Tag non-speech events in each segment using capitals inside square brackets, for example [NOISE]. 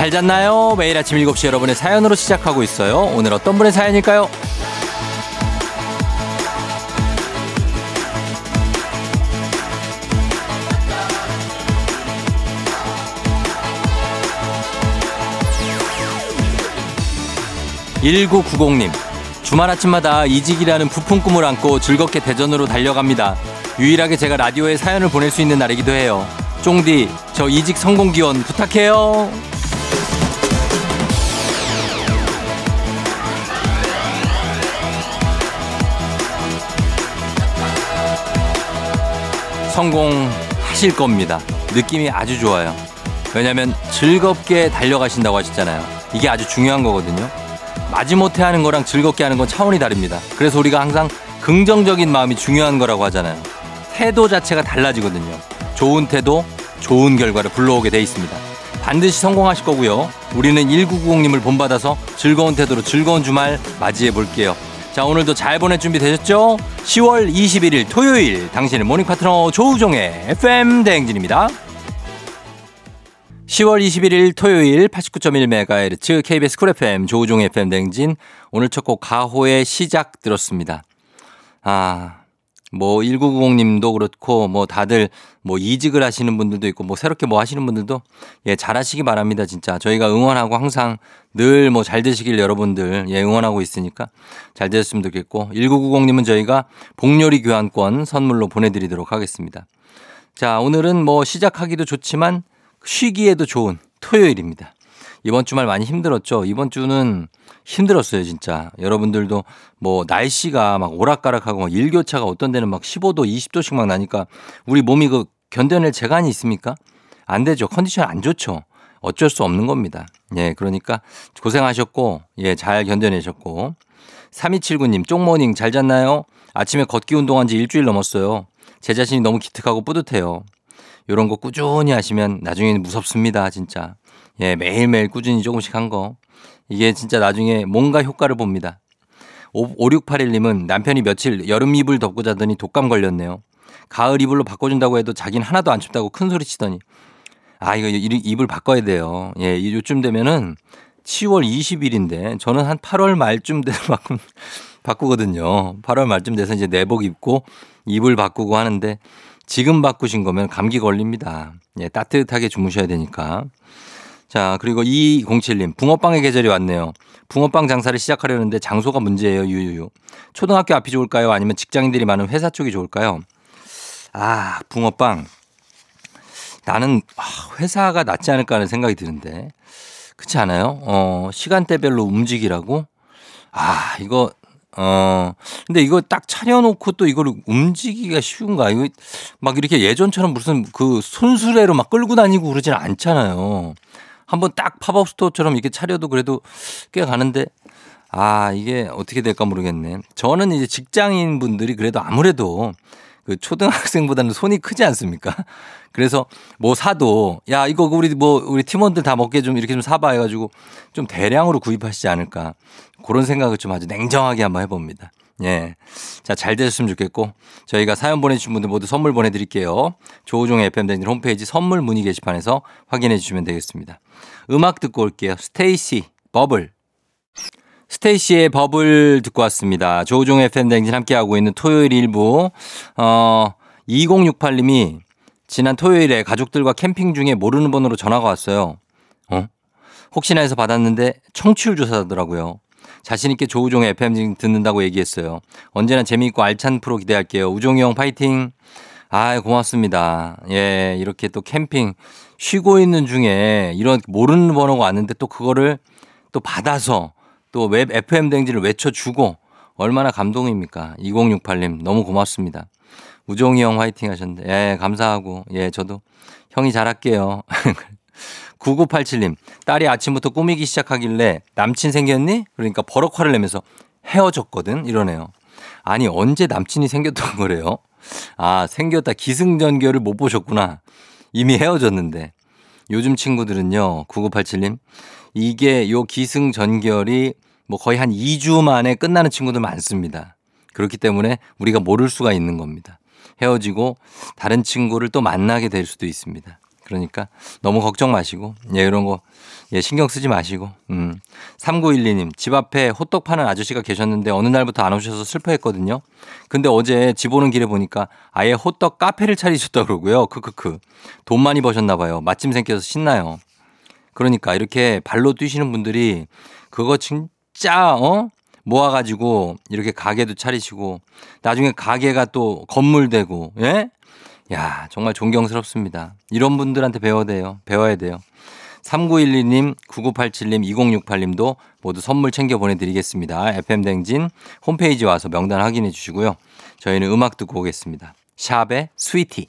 잘 잤나요? 매일 아침 7시 여러분의 사연으로 시작하고 있어요. 오늘 어떤 분의 사연일까요? 1990님, 주말 아침마다 이직이라는 부푼 꿈을 안고 즐겁게 대전으로 달려갑니다. 유일하게 제가 라디오에 사연을 보낼 수 있는 날이기도 해요. 쫑디, 저 이직 성공 기원 부탁해요. 성공하실 겁니다. 느낌이 아주 좋아요. 왜냐면 즐겁게 달려가신다고 하셨잖아요. 이게 아주 중요한 거거든요. 마지못해 하는 거랑 즐겁게 하는 건 차원이 다릅니다. 그래서 우리가 항상 긍정적인 마음이 중요한 거라고 하잖아요. 태도 자체가 달라지거든요. 좋은 태도, 좋은 결과를 불러오게 돼 있습니다. 반드시 성공하실 거고요. 우리는 1990님을 본받아서 즐거운 태도로 즐거운 주말 맞이해 볼게요. 자, 오늘도 잘 보낼 준비 되셨죠? 10월 21일 토요일 당신의 모닝 파트너 조우종의 FM 대행진입니다. 10월 21일 토요일 89.1MHz KBS 쿨 FM 조우종 FM 대행진 오늘 첫 곡 가호의 시작 들었습니다. 아, 뭐 1990님도 그렇고 뭐 다들 뭐 이직을 하시는 분들도 있고 뭐 새롭게 뭐 하시는 분들도 예 잘하시기 바랍니다 진짜. 저희가 응원하고 항상 늘 뭐 잘 되시길 여러분들 예 응원하고 있으니까 잘 되셨으면 좋겠고 1990님은 저희가 복요리 교환권 선물로 보내드리도록 하겠습니다. 자 오늘은 뭐 시작하기도 좋지만 쉬기에도 좋은 토요일입니다 이번 주말 많이 힘들었죠 이번 주는 힘들었어요, 진짜. 여러분들도 뭐 날씨가 막 오락가락하고 막 일교차가 어떤 데는 막 15도, 20도씩 막 나니까 우리 몸이 그 견뎌낼 재간이 있습니까? 안 되죠. 컨디션 안 좋죠. 어쩔 수 없는 겁니다. 예, 그러니까 고생하셨고, 예, 잘 견뎌내셨고. 3279님, 쪽모닝 잘 잤나요? 아침에 걷기 운동한 지 일주일 넘었어요. 제 자신이 너무 기특하고 뿌듯해요. 요런 거 꾸준히 하시면 나중에는 무섭습니다, 진짜. 예, 매일매일 꾸준히 조금씩 한 거. 이게 진짜 나중에 뭔가 효과를 봅니다. 5681님은 남편이 며칠 여름 이불 덮고 자더니 독감 걸렸네요. 가을 이불로 바꿔준다고 해도 자긴 하나도 안 춥다고 큰 소리 치더니 아 이거 이불 바꿔야 돼요. 예, 요쯤 되면은 10월 20일인데 저는 한 8월 말쯤 돼서 [LAUGHS] 바꾸, 바꾸거든요. 8월 말쯤 돼서 이제 내복 입고 이불 바꾸고 하는데 지금 바꾸신 거면 감기 걸립니다. 예, 따뜻하게 주무셔야 되니까. 자, 그리고 2207님, 붕어빵의 계절이 왔네요. 붕어빵 장사를 시작하려는데 장소가 문제예요, 유유유. 초등학교 앞이 좋을까요? 아니면 직장인들이 많은 회사 쪽이 좋을까요? 아, 붕어빵. 나는 아, 회사가 낫지 않을까 하는 생각이 드는데. 그렇지 않아요? 어, 시간대별로 움직이라고? 아, 이거, 어, 근데 이거 딱 차려놓고 또 이걸 움직이기가 쉬운가? 이거 막 이렇게 예전처럼 무슨 그 손수레로 막 끌고 다니고 그러진 않잖아요. 한번 딱 pop-up store처럼 이렇게 차려도 그래도 꽤 가는데 아, 이게 어떻게 될까 모르겠네. 저는 이제 직장인 분들이 그래도 아무래도 그 초등학생보다는 손이 크지 않습니까? [LAUGHS] 그래서 뭐 사도 야, 이거 우리 뭐 우리 팀원들 다 먹게 좀 이렇게 좀 사봐 해가지고 좀 대량으로 구입하시지 않을까. 그런 생각을 좀 아주 냉정하게 한번 해봅니다. 예. 자, 잘 되셨으면 좋겠고 저희가 사연 보내주신 분들 모두 선물 보내드릴게요. 조우종의 FM 대행진 홈페이지 선물 문의 게시판에서 확인해 주시면 되겠습니다. 음악 듣고 올게요. 스테이시, 버블. 스테이시의 버블 듣고 왔습니다. 조우종의 FM 대행진 함께하고 있는 토요일 일부. 어, 2068님이 지난 토요일에 가족들과 캠핑 중에 모르는 번호로 전화가 왔어요. 어? 혹시나 해서 받았는데 청취율 조사더라고요. 자신있게 조우종의 FM 듣는다고 얘기했어요. 언제나 재미있고 알찬 프로 기대할게요. 우종이 형 파이팅! 아 고맙습니다. 예, 이렇게 또 캠핑 쉬고 있는 중에 이런 모르는 번호가 왔는데 또 그거를 또 받아서 또 웹 FM 댕진을 외쳐주고 얼마나 감동입니까? 2068님 너무 고맙습니다. 우종이 형 화이팅 하셨는데, 예, 감사하고, 예, 저도 형이 잘할게요. [LAUGHS] 9987님, 딸이 아침부터 꾸미기 시작하길래 남친 생겼니? 그러니까 버럭 화를 내면서 헤어졌거든? 이러네요. 아니, 언제 남친이 생겼던 거래요? 아, 생겼다. 기승전결을 못 보셨구나. 이미 헤어졌는데. 요즘 친구들은요, 9987님, 이게 요 기승전결이 뭐 거의 한 2주 만에 끝나는 친구들 많습니다. 그렇기 때문에 우리가 모를 수가 있는 겁니다. 헤어지고 다른 친구를 또 만나게 될 수도 있습니다. 그러니까 너무 걱정 마시고, 예, 이런 거, 예, 신경 쓰지 마시고, 음. 3912님, 집 앞에 호떡 파는 아저씨가 계셨는데 어느 날부터 안 오셔서 슬퍼했거든요. 근데 어제 집 오는 길에 보니까 아예 호떡 카페를 차리셨다 그러고요. 크크크. 돈 많이 버셨나 봐요. 맛집 생겨서 신나요. 그러니까 이렇게 발로 뛰시는 분들이 그거 진짜, 어? 모아가지고 이렇게 가게도 차리시고 나중에 가게가 또 건물 되고, 예? 야, 정말 존경스럽습니다. 이런 분들한테 배워야 돼요. 배워야 돼요. 3912님, 9987님, 2068님도 모두 선물 챙겨 보내드리겠습니다. FM댕진 홈페이지 와서 명단 확인해 주시고요. 저희는 음악 듣고 오겠습니다. 샵의 스위티.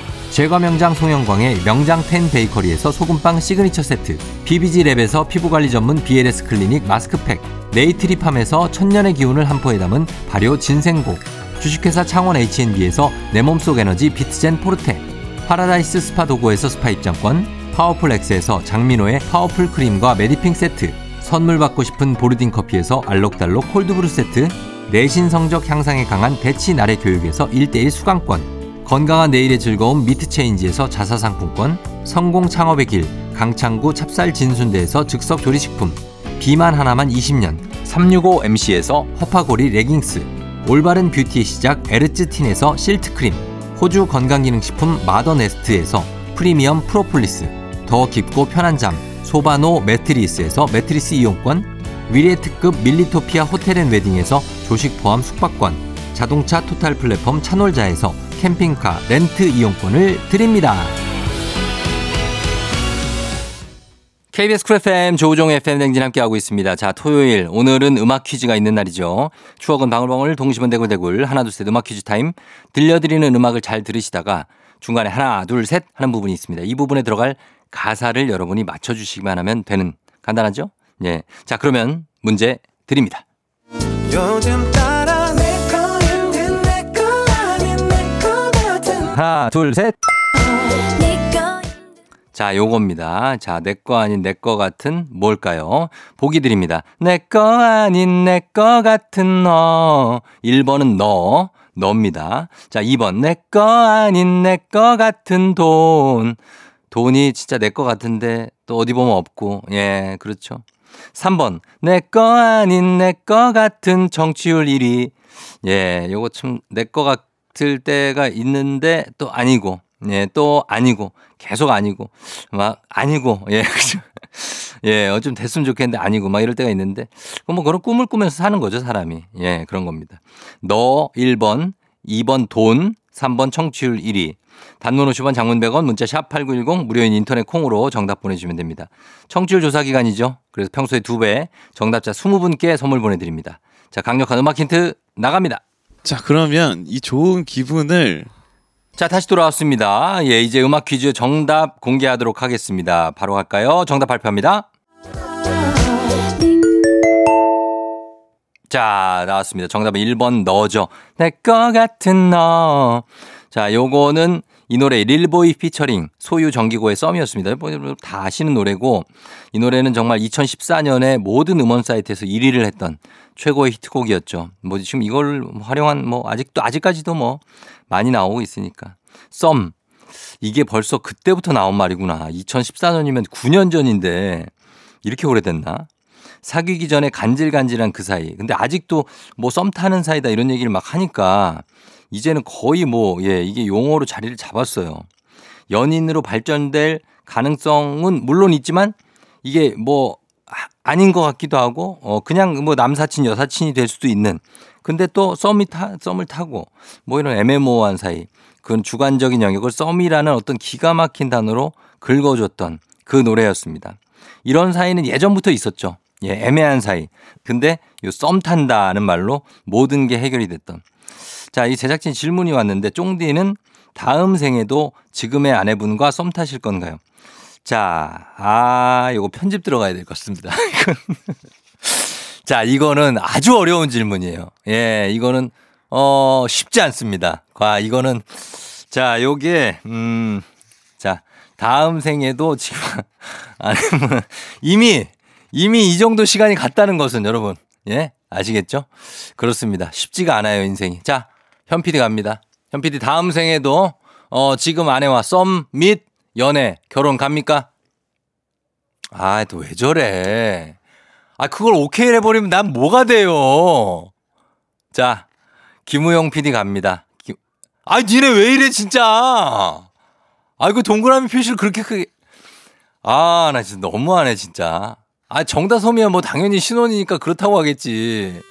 제과 명장 송영광의 명장 텐 베이커리에서 소금빵 시그니처 세트. BBG랩에서 피부관리 전문 BLS 클리닉 마스크팩. 네이트리팜에서 천년의 기운을 한 포에 담은 발효 진생고. 주식회사 창원 H&B에서 내 몸속 에너지 비트젠 포르테. 파라다이스 스파 도고에서 스파 입장권. 파워풀 엑스에서 장민호의 파워풀 크림과 메디핑 세트. 선물 받고 싶은 보르딘 커피에서 알록달록 콜드브루 세트. 내신 성적 향상에 강한 대치 나래 교육에서 1대1 수강권. 건강한 내일의 즐거움 미트체인지에서 자사상품권. 성공 창업의 길 강창구 찹쌀 진순대에서 즉석 조리식품. 비만 하나만 20년 365MC에서 허파고리 레깅스. 올바른 뷰티의 시작 에르츠틴에서 실트크림. 호주 건강기능식품 마더네스트에서 프리미엄 프로폴리스. 더 깊고 편한 잠 소바노 매트리스에서 매트리스 이용권. 위례 특급 밀리토피아 호텔 앤 웨딩에서 조식 포함 숙박권, 자동차 토탈 플랫폼 차놀자에서 캠핑카 렌트 이용권을 드립니다. KBS 쿨 FM 조우종 FM 댕진 함께하고 있습니다. 자, 토요일 오늘은 음악 퀴즈가 있는 날이죠. 추억은 방울방울 동심은 대굴대굴 하나 둘 셋 음악 퀴즈 타임 들려드리는 음악을 잘 들으시다가 중간에 하나 둘 셋 하는 부분이 있습니다. 이 부분에 들어갈 가사를 여러분이 맞춰주시기만 하면 되는 간단하죠? 예. 자, 그러면 문제 드립니다. 하나, 둘, 셋. 자, 요겁니다. 자, 내 거 아닌 내 거 같은 뭘까요? 보기 드립니다. 내 거 아닌 내 거 같은 너. 1번은 너. 너입니다. 자, 2번. 내 거 아닌 내 거 같은 돈. 돈이 진짜 내 거 같은데 또 어디 보면 없고. 예, 그렇죠. 3번. 내 거 아닌 내 거 같은 정치율 1위. 예, 요거 참 내 거 같 을 때가 있는데 또 아니고. 예, 또 아니고. 계속 아니고. 막 아니고. 예, [LAUGHS] 그죠. 예, 어좀 됐으면 좋겠는데 아니고 막 이럴 때가 있는데. 뭐 그런 꿈을 꾸면서 사는 거죠, 사람이. 예, 그런 겁니다. 너 1번, 2번 돈, 3번 청취율 1위. 단문 50원 장문 100원 문자 샵 8910 무료인 인터넷 콩으로 정답 보내주시면 됩니다. 청취율 조사 기간이죠. 그래서 평소에 두배 정답자 20분께 선물 보내드립니다. 자 강력한 음악 힌트 나갑니다. 자 그러면 이 좋은 기분을 자 다시 돌아왔습니다. 예 이제 음악 퀴즈 정답 공개하도록 하겠습니다. 바로 갈까요? 정답 발표합니다. 자, 나왔습니다. 정답은 1번 너죠. 내 거 같은 너. 자, 요거는 이 노래 릴보이 피처링 소유 정기고의 썸이었습니다. 뭐, 다 아시는 노래고 이 노래는 정말 2014년에 모든 음원 사이트에서 1위를 했던 최고의 히트곡이었죠. 뭐 지금 이걸 활용한 뭐 아직도 아직까지도 뭐 많이 나오고 있으니까. 썸 이게 벌써 그때부터 나온 말이구나. 2014년이면 9년 전인데 이렇게 오래됐나? 사귀기 전에 간질간질한 그 사이. 근데 아직도 뭐 썸 타는 사이다 이런 얘기를 막 하니까 이제는 거의 뭐, 예, 이게 용어로 자리를 잡았어요. 연인으로 발전될 가능성은 물론 있지만 이게 뭐 아닌 것 같기도 하고, 어, 그냥 뭐 남사친, 여사친이 될 수도 있는. 근데 또 썸이 타, 썸을 타고 뭐 이런 애매모호한 사이. 그건 주관적인 영역을 썸이라는 어떤 기가 막힌 단어로 긁어줬던 그 노래였습니다. 이런 사이는 예전부터 있었죠. 예, 애매한 사이. 근데 요 썸 탄다는 말로 모든 게 해결이 됐던. 자, 이 제작진 질문이 왔는데 쫑디는 다음 생에도 지금의 아내분과 썸 타실 건가요? 자, 아, 요거 편집 들어가야 될 것 같습니다. [LAUGHS] 자, 이거는 아주 어려운 질문이에요. 예, 이거는, 어, 쉽지 않습니다. 과, 이거는, 자, 요게, 음, 자, 다음 생에도 지금, [LAUGHS] 아니면, 이미, 이미 이 정도 시간이 갔다는 것은 여러분, 예, 아시겠죠? 그렇습니다. 쉽지가 않아요, 인생이. 자, 현 PD 갑니다. 현 PD 다음 생에도, 어, 지금 아내와 썸 및 연애, 결혼 갑니까? 아, 또 왜 저래? 아, 그걸 오케이 해버리면 난 뭐가 돼요? 자, 김우영 PD 갑니다. 김... 아, 니네 왜 이래, 진짜! 아이고, 동그라미 표시를 그렇게 크게. 아, 나 진짜 너무하네, 진짜. 아, 정다솜이야, 뭐, 당연히 신혼이니까 그렇다고 하겠지.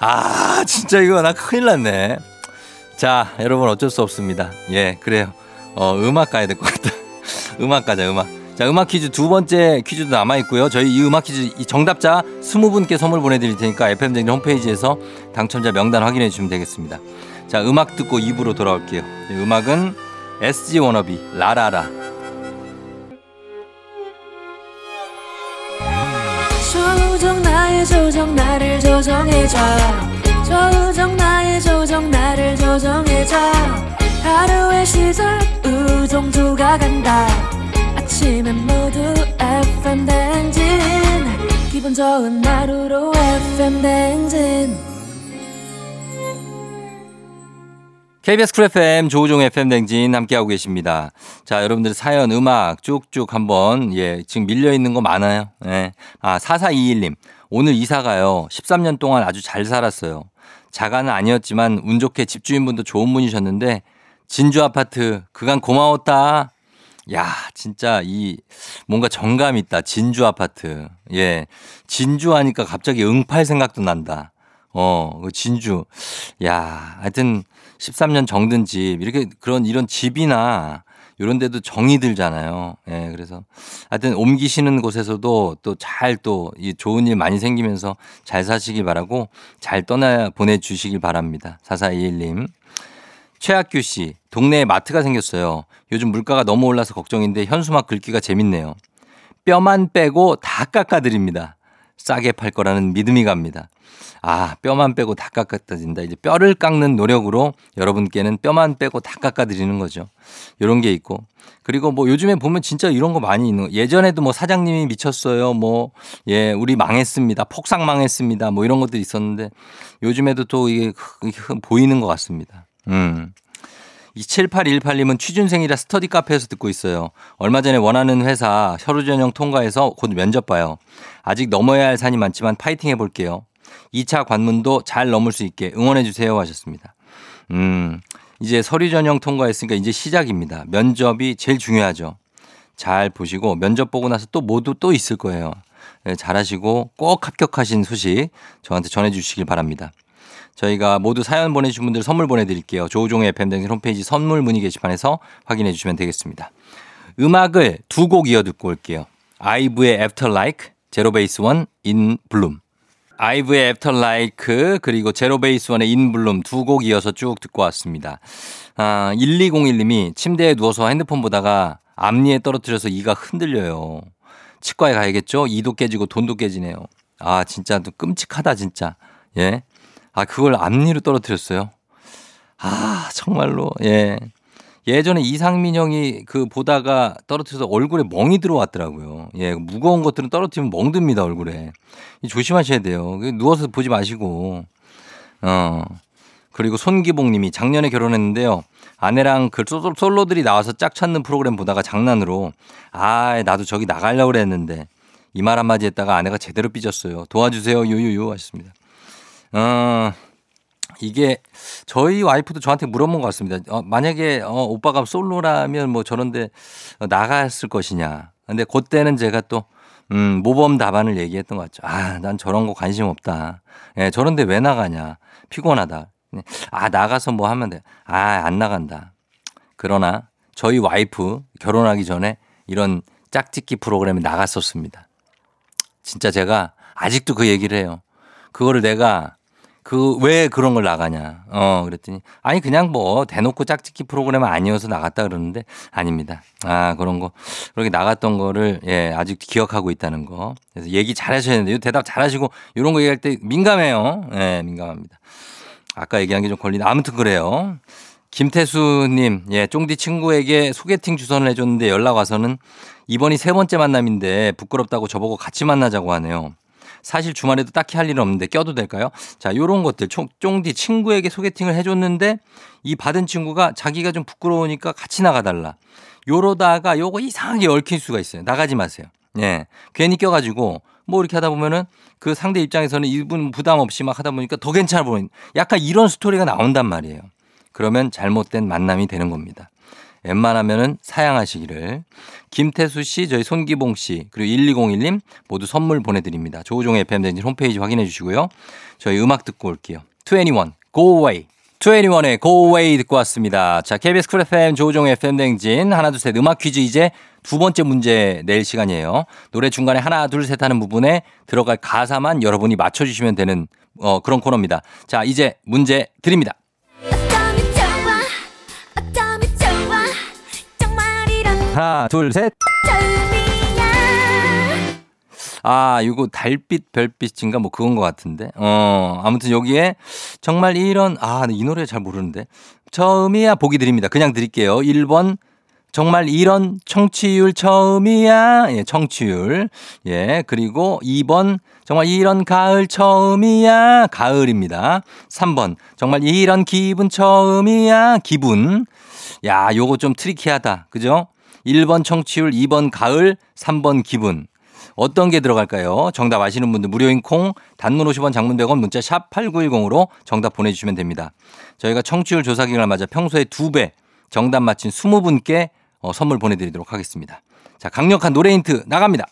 아, 진짜 이거 나 큰일 났네. 자, 여러분 어쩔 수 없습니다. 예, 그래요. 어, 음악 가야 될 것 같다. [LAUGHS] 음악 가자, 음악. 자, 음악 퀴즈 두 번째 퀴즈도 남아있고요. 저희 이 음악 퀴즈 이 정답자 20분께 선물 보내드릴 테니까 FM쟁진 홈페이지에서 당첨자 명단 확인해 주시면 되겠습니다. 자, 음악 듣고 입으로 돌아올게요. 음악은 SG 워너비, 라라라. 조정 나의 조정 나를 조정해줘 조정 나의 조정 나를 조정해줘 하루의 시절 우정조가 간다 아침엔 모두 FM 댕진 기분 좋은 하루로 FM 댕진 KBS 쿨 FM 조우종 FM 댕진 함께하고 계십니다. 자, 여러분들 사연 음악 쭉쭉 한번, 예, 지금 밀려있는 거 많아요. 예. 아, 4421님. 오늘 이사가요. 13년 동안 아주 잘 살았어요. 자가는 아니었지만 운 좋게 집주인분도 좋은 분이셨는데 진주 아파트 그간 고마웠다. 야, 진짜 이 뭔가 정감 있다. 진주 아파트. 예. 진주 하니까 갑자기 응팔 생각도 난다. 어, 그 진주. 야, 하여튼 13년 정든 집 이렇게 그런 이런 집이나 이런 데도 정이 들잖아요. 예, 그래서 하여튼 옮기시는 곳에서도 또 잘 또 이 좋은 일 많이 생기면서 잘 사시길 바라고 잘 떠나 보내주시길 바랍니다. 4421님. 최학규 씨, 동네에 마트가 생겼어요. 요즘 물가가 너무 올라서 걱정인데 현수막 긁기가 재밌네요. 뼈만 빼고 다 깎아드립니다. 싸게 팔 거라는 믿음이 갑니다. 아, 뼈만 빼고 다 깎아드린다. 이제 뼈를 깎는 노력으로 여러분께는 뼈만 빼고 다 깎아드리는 거죠. 이런 게 있고. 그리고 뭐 요즘에 보면 진짜 이런 거 많이 있는 거. 예전에도 뭐 사장님이 미쳤어요. 뭐, 예, 우리 망했습니다. 폭삭 망했습니다. 뭐 이런 것들이 있었는데 요즘에도 또 이게 보이는 것 같습니다. 음. 7818님은 취준생이라 스터디 카페에서 듣고 있어요. 얼마 전에 원하는 회사 혈루 전형 통과해서 곧 면접 봐요. 아직 넘어야 할 산이 많지만 파이팅 해볼게요. 2차 관문도 잘 넘을 수 있게 응원해 주세요 하셨습니다. 음, 이제 서류 전형 통과했으니까 이제 시작입니다. 면접이 제일 중요하죠. 잘 보시고 면접 보고 나서 또 모두 또 있을 거예요. 네, 잘하시고 꼭 합격하신 소식 저한테 전해 주시길 바랍니다. 저희가 모두 사연 보내주신 분들 선물 보내드릴게요. 조우종의 FM댕진 홈페이지 선물 문의 게시판에서 확인해 주시면 되겠습니다. 음악을 두 곡 이어 듣고 올게요. 아이브의 After Like, 제로베이스 원, In Bloom. 아이브의 After Like 그리고 제로베이스 원의 In Bloom 두 곡 이어서 쭉 듣고 왔습니다. 아, 1201님이 침대에 누워서 핸드폰 보다가 앞니에 떨어뜨려서 이가 흔들려요. 치과에 가야겠죠? 이도 깨지고 돈도 깨지네요. 아, 진짜 끔찍하다, 진짜. 예. 아, 그걸 앞니로 떨어뜨렸어요. 아, 정말로, 예. 예전에 이상민 형이 그 보다가 떨어뜨려서 얼굴에 멍이 들어왔더라고요. 예, 무거운 것들은 떨어뜨리면 멍듭니다, 얼굴에. 조심하셔야 돼요. 누워서 보지 마시고. 어. 그리고 손기봉 님이 작년에 결혼했는데요. 아내랑 그 솔로들이 나와서 짝 찾는 프로그램 보다가 장난으로 아, 나도 저기 나가려고 그랬는데 이 말 한마디 했다가 아내가 제대로 삐졌어요. 도와주세요. 유유유 하셨습니다. 어, 이게 저희 와이프도 저한테 물어본 것 같습니다. 어, 만약에 어, 오빠가 솔로라면 뭐 저런데 나갔을 것이냐. 근데 그때는 제가 또, 음, 모범 답안을 얘기했던 것 같죠. 아, 난 저런 거 관심 없다. 예, 저런데 왜 나가냐. 피곤하다. 아, 나가서 뭐 하면 돼. 아, 안 나간다. 그러나 저희 와이프 결혼하기 전에 이런 짝짓기 프로그램에 나갔었습니다. 진짜 제가 아직도 그 얘기를 해요. 그거를 내가 그 왜 그런 걸 나가냐. 어, 그랬더니 아니 그냥 뭐 대놓고 짝짓기 프로그램 아니어서 나갔다 그러는데 아닙니다. 아, 그런 거 그렇게 나갔던 거를 예, 아직 기억하고 있다는 거. 그래서 얘기 잘 하셔야 되는데 대답 잘 하시고 이런 거 얘기할 때 민감해요. 예, 민감합니다. 아까 얘기한 게 좀 걸리네. 아무튼 그래요. 김태수님, 예, 쫑디 친구에게 소개팅 주선을 해줬는데 연락 와서는 이번이 세 번째 만남인데 부끄럽다고 저보고 같이 만나자고 하네요. 사실 주말에도 딱히 할 일은 없는데 껴도 될까요? 자, 요런 것들 쫑디 친구에게 소개팅을 해줬는데 이 받은 친구가 자기가 좀 부끄러우니까 같이 나가달라. 요러다가 요거 이상하게 얽힐 수가 있어요. 나가지 마세요. 예. 괜히 껴가지고 뭐 이렇게 하다 보면은 그 상대 입장에서는 이분 부담 없이 막 하다 보니까 더 괜찮아 보이는 약간 이런 스토리가 나온단 말이에요. 그러면 잘못된 만남이 되는 겁니다. 웬만하면은 사양하시기를. 김태수 씨, 저희 손기봉 씨, 그리고 1201님 모두 선물 보내드립니다. 조우종의 FM댕진 홈페이지 확인해 주시고요. 저희 음악 듣고 올게요. 21, Go Away. 2NE1의 Go Away 듣고 왔습니다. 자, KBS 쿨 FM 조우종의 FM댕진 하나, 둘, 셋 음악 퀴즈 이제 두 번째 문제 낼 시간이에요. 노래 중간에 하나, 둘, 셋 하는 부분에 들어갈 가사만 여러분이 맞춰주시면 되는 어, 그런 코너입니다. 자, 이제 문제 드립니다. 하나, 둘, 셋. 아, 이거 달빛 별빛인가 뭐 그건 것 같은데. 어, 아무튼 여기에 정말 이런 아, 이 노래 잘 모르는데. 처음이야 보기 드립니다. 그냥 드릴게요. 1번 정말 이런 청취율 처음이야. 예, 청취율. 예, 그리고 2번 정말 이런 가을 처음이야. 가을입니다. 3번 정말 이런 기분 처음이야. 기분. 야, 요거 좀 트리키하다. 그죠? 1번 청취율, 2번 가을, 3번 기분. 어떤 게 들어갈까요? 정답 아시는 분들 무료인 콩, 단문 50원, 장문 100원, 문자 샵 8910으로 정답 보내주시면 됩니다. 저희가 청취율 조사 기간을 맞아 평소에 두배 정답 맞힌 20분께 어, 선물 보내드리도록 하겠습니다. 자, 강력한 노래 힌트 나갑니다.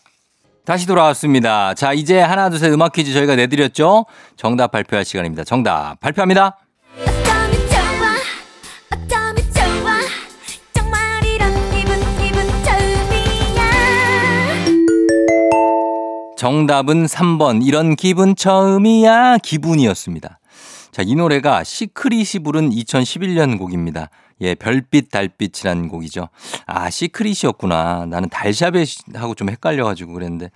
다시 돌아왔습니다. 자, 이제 하나, 둘, 셋 음악 퀴즈 저희가 내드렸죠? 정답 발표할 시간입니다. 정답 발표합니다. 정답은 3번. 이런 기분 처음이야. 기분이었습니다. 자, 이 노래가 시크릿이 부른 2011년 곡입니다. 예, 별빛 달빛이라는 곡이죠. 아, 시크릿이었구나. 나는 달샤벳하고 좀 헷갈려가지고 그랬는데.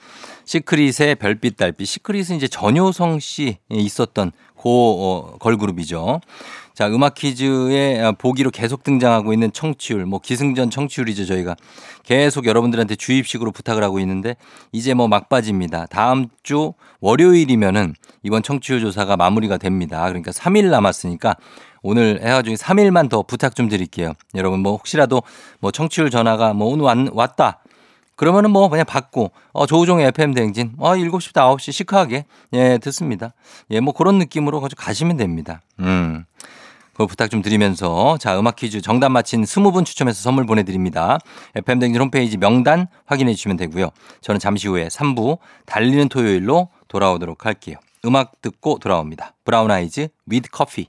시크릿의 별빛 달빛. 시크릿은 이제 전효성 씨 있었던 고 어, 걸그룹이죠. 자, 음악 퀴즈에 보기로 계속 등장하고 있는 청취율, 뭐 기승전 청취율이죠, 저희가. 계속 여러분들한테 주입식으로 부탁을 하고 있는데 이제 뭐 막바지입니다. 다음 주 월요일이면은 이번 청취율 조사가 마무리가 됩니다. 그러니까 3일 남았으니까 오늘 해가지고 3일만 더 부탁 좀 드릴게요. 여러분 뭐 혹시라도 뭐 청취율 전화가 뭐 오늘 왔, 왔다. 그러면은 뭐 그냥 받고 어 조우종의 FM 대행진 어 7시부터 9시 시크하게 예 듣습니다. 예 뭐 그런 느낌으로 가지고 가시면 됩니다. 음. 그 부탁 좀 드리면서 자 음악 퀴즈 정답 맞힌 20분 추첨해서 선물 보내드립니다. FM 댕진 홈페이지 명단 확인해 주시면 되고요. 저는 잠시 후에 3부 달리는 토요일로 돌아오도록 할게요. 음악 듣고 돌아옵니다. 브라운 아이즈 With Coffee.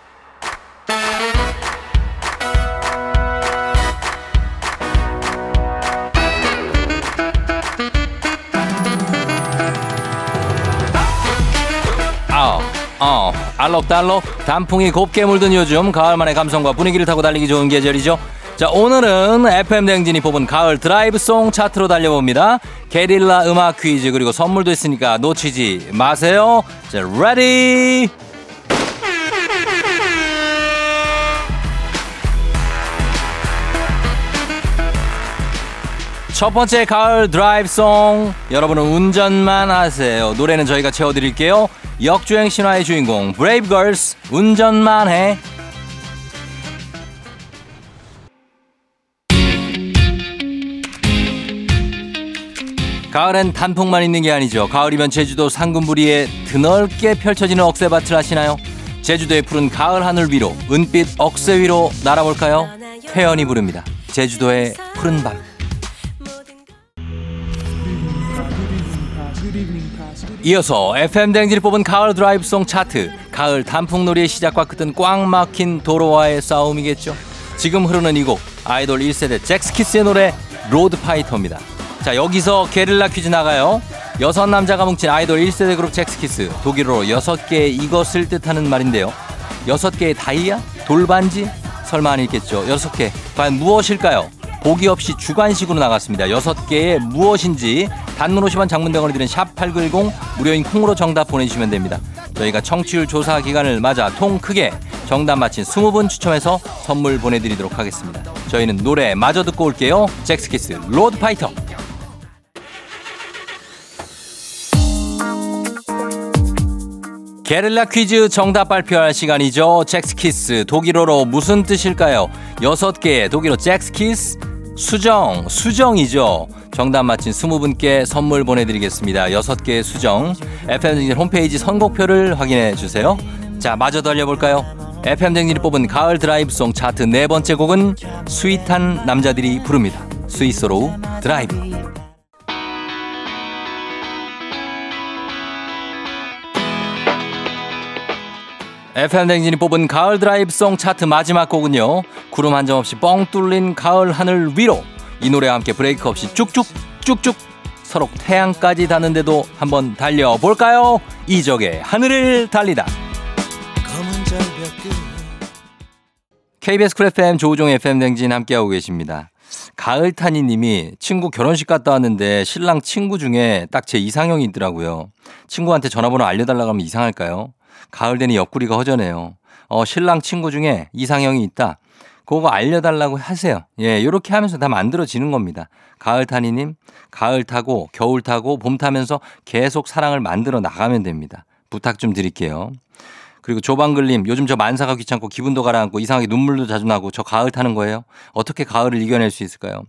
알록달록 단풍이 곱게 물든 요즘 가을만의 감성과 분위기를 타고 달리기 좋은 계절이죠. 자, 오늘은 FM 댕진이 뽑은 가을 드라이브송 차트로 달려봅니다. 게릴라 음악 퀴즈 그리고 선물도 있으니까 놓치지 마세요. 자, ready! 첫 번째 가을 드라이브송. 여러분은 운전만 하세요. 노래는 저희가 채워드릴게요. 역주행 신화의 주인공 브레이브걸스 운전만 해. 가을엔 단풍만 있는 게 아니죠. 가을이면 제주도 산굼부리에 드넓게 펼쳐지는 억새밭을 아시나요? 제주도의 푸른 가을 하늘 위로 은빛 억새 위로 날아볼까요? 태연이 부릅니다. 제주도의 푸른 밤 이어서 FM 댕지를 뽑은 가을 드라이브송 차트 가을 단풍놀이의 시작과 끝은 꽉 막힌 도로와의 싸움이겠죠 지금 흐르는 이 곡 아이돌 1세대 잭스키스의 노래 로드파이터입니다 자 여기서 게릴라 퀴즈 나가요 여섯 남자가 뭉친 아이돌 1세대 그룹 잭스키스 독일어로 여섯 개의 이것을 뜻하는 말인데요 여섯 개의 다이아? 돌반지? 설마 아니겠죠 여섯 개 과연 무엇일까요 보기 없이 주관식으로 나갔습니다. 여섯 개의 무엇인지 단문 50원 장문 백 원이 드는 샵8910 무료인 콩으로 정답 보내주시면 됩니다. 저희가 청취율 조사 기간을 맞아 통 크게 정답 맞힌 20분 추첨해서 선물 보내드리도록 하겠습니다. 저희는 노래 마저 듣고 올게요. 젝스키스 로드파이터 게릴라 퀴즈 정답 발표할 시간이죠. 젝스키스 독일어로 무슨 뜻일까요? 여섯 개의 독일어 젝스키스 수정 수정이죠. 정답 맞힌 스무 분께 선물 보내드리겠습니다. 여섯 개의 수정 FM 홈페이지 선곡표를 확인해 주세요. 자 마저 달려볼까요? FM 댕진이 뽑은 가을 드라이브송 차트 네 번째 곡은 sweet한 남자들이 부릅니다. 스윗소로우 드라이브. FM 댕진이 뽑은 가을 드라이브송 차트 마지막 곡은요. 구름 한 점 없이 뻥 뚫린 가을 하늘 위로 이 노래와 함께 브레이크 없이 쭉쭉 쭉쭉 서로 태양까지 닿는데도 한번 달려볼까요? 이적의 하늘을 달리다. KBS 쿨 FM 조우종 FM 댕진 함께하고 계십니다. 가을타니 님이 친구 결혼식 갔다 왔는데 신랑 친구 중에 딱 제 이상형이 있더라고요. 친구한테 전화번호 알려달라고 하면 이상할까요? 가을 되니 옆구리가 허전해요. 어, 신랑 친구 중에 이상형이 있다. 그거 알려달라고 하세요. 예, 요렇게 하면서 다 만들어지는 겁니다. 가을 타니님, 가을 타고, 겨울 타고, 봄 타면서 계속 사랑을 만들어 나가면 됩니다. 부탁 좀 드릴게요. 그리고 조방글님, 요즘 저 만사가 귀찮고 기분도 가라앉고 이상하게 눈물도 자주 나고 저 가을 타는 거예요? 어떻게 가을을 이겨낼 수 있을까요?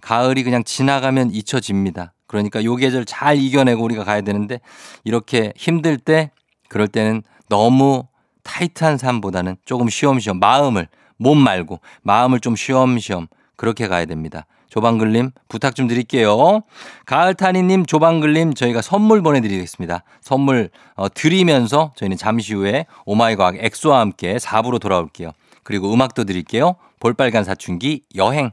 가을이 그냥 지나가면 잊혀집니다. 그러니까 요 계절 잘 이겨내고 우리가 가야 되는데 이렇게 힘들 때 그럴 때는 너무 타이트한 삶보다는 조금 쉬엄쉬엄 마음을 몸 말고 마음을 좀 쉬엄쉬엄 그렇게 가야 됩니다. 조방글님 부탁 좀 드릴게요. 가을타니님 조방글님 저희가 선물 보내드리겠습니다. 선물 어, 드리면서 저희는 잠시 후에 오마이과학 엑소와 함께 4부로 돌아올게요. 그리고 음악도 드릴게요. 볼빨간 사춘기 여행.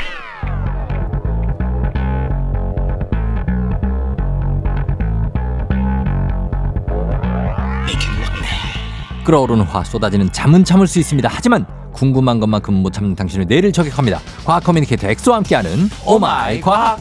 끓어오르는 화 쏟아지는 잠은 참을 수 있습니다. 하지만 궁금한 것만큼 못 참는 당신의 뇌를 저격합니다. 과학 커뮤니케이터 엑소와 함께하는 오마이 과학.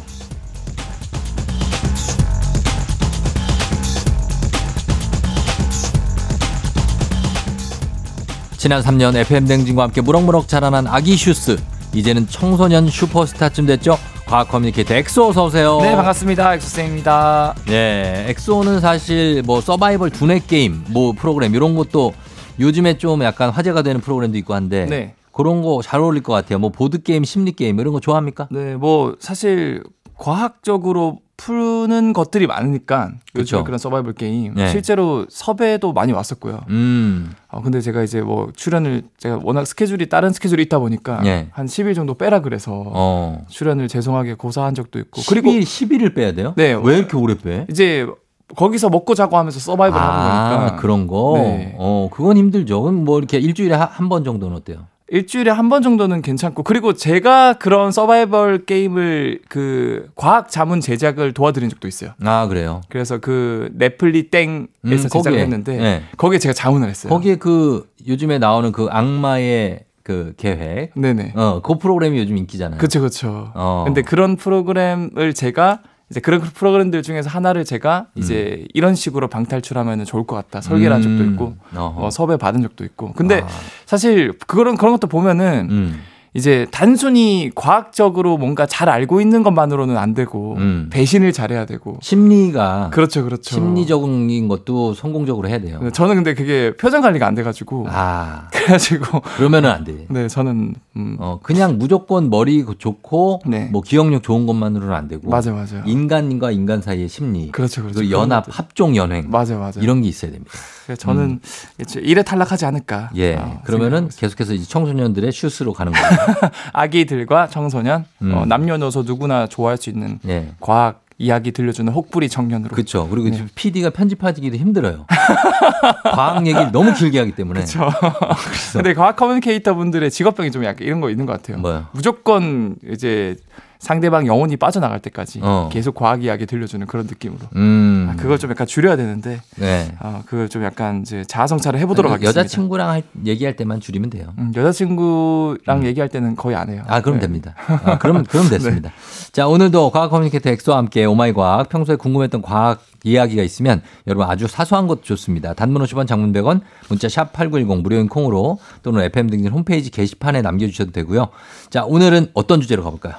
지난 3년 FM 댕진과 함께 무럭무럭 자라난 아기 슈스 이제는 청소년 슈퍼스타쯤 됐죠. 과학 커뮤니케이터 엑소 어서 오세요. 네 반갑습니다 엑소쌤입니다 네, 엑소는 사실 뭐 서바이벌 두뇌 게임 뭐 프로그램 이런 것도 요즘에 좀 약간 화제가 되는 프로그램도 있고 한데 네. 그런 거 잘 어울릴 것 같아요. 뭐 보드 게임, 심리 게임 이런 거 좋아합니까? 네 뭐 사실 과학적으로 푸는 것들이 많으니까 요즘 그쵸. 그런 서바이벌 게임 네. 실제로 섭외도 많이 왔었고요. 음. 어, 근데 제가 이제 뭐 출연을 제가 워낙 스케줄이 다른 스케줄이 있다 보니까 예. 한 10일 정도 빼라 그래서 어. 출연을 죄송하게 고사한 적도 있고 그리고 10일, 10일을 빼야 돼요? 네. 왜 이렇게 오래 빼? 이제 거기서 먹고 자고 하면서 서바이벌 하는 아, 거니까 그런 거? 네. 어, 그건 힘들죠. 그럼 뭐 이렇게 일주일에 한 번 정도는 어때요? 일주일에 한 번 정도는 괜찮고 그리고 제가 그런 서바이벌 게임을 그 과학 자문 제작을 도와드린 적도 있어요. 아, 그래요. 그래서 그 네플리 땡에서 음, 제작을 거기에. 했는데 네. 거기에 제가 자문을 했어요. 거기에 그 요즘에 나오는 그 악마의 그 계획. 네네. 어, 그 프로그램이 요즘 인기잖아요. 그쵸 그쵸. 어. 근데 그런 프로그램을 제가 이제 그런 프로그램들 중에서 하나를 제가 이제 이런 식으로 방탈출하면 좋을 것 같다 설계를 한 적도 음. 있고. 어, 섭외 받은 적도 있고. 근데 아. 사실 그런 그런 것도 보면은 음. 이제 단순히 과학적으로 뭔가 잘 알고 있는 것만으로는 안 되고 음. 배신을 잘해야 되고 심리가 그렇죠 그렇죠. 심리적인 것도 성공적으로 해야 돼요. 근데 저는 근데 그게 표정 관리가 안 돼가지고 아, [LAUGHS] 그래가지고 그러면은 안 돼. 네 저는 음 어, 그냥 무조건 머리 좋고 네. 뭐 기억력 좋은 것만으로는 안 되고 맞아 맞아요. 인간과 인간 사이의 심리 그렇죠 그렇죠. 그리고 연합. 합종 연행 맞아요 맞아요. 이런 게 있어야 됩니다. 그래서 저는 이제 일에 탈락하지 않을까. 예. 어, 그러면은 계속해서 이제 청소년들의 슈스로 가는 거예요. 있습니다. [LAUGHS] 아기들과 청소년 음. 어, 남녀노소 누구나 좋아할 수 있는 예. 과학 이야기 들려주는 혹부리 청년으로. 그렇죠. 그리고 네. PD가 편집하기도 힘들어요. [LAUGHS] 과학 얘기를 너무 길게 하기 때문에. 그렇죠. [LAUGHS] 근데 과학 커뮤니케이터 분들의 직업병이 좀 약간 이런 거 있는 것 같아요. 뭐요? 무조건 이제 상대방 영혼이 빠져나갈 때까지 어. 계속 과학 이야기 들려주는 그런 느낌으로. 음. 아, 그걸 좀 약간 줄여야 되는데, 네. 아, 그걸 좀 약간 이제 자아성찰을 해보도록 하겠습니다. 여자친구랑 할- 얘기할 때만 줄이면 돼요. 음, 여자친구랑 얘기할 때는 거의 안 해요. 아, 그럼 네. 됩니다. 아, 그럼, 그럼 [LAUGHS] 됐습니다. 자, 오늘도 과학 커뮤니케이터 엑소와 함께 오마이 과학, 평소에 궁금했던 과학 이야기가 있으면 여러분 아주 사소한 것도 좋습니다. 단문 50원, 장문 100원, 문자 샵 8910 무료인 콩으로 또는 FM 댕진 홈페이지 게시판에 남겨주셔도 되고요. 자, 오늘은 어떤 주제로 가볼까요?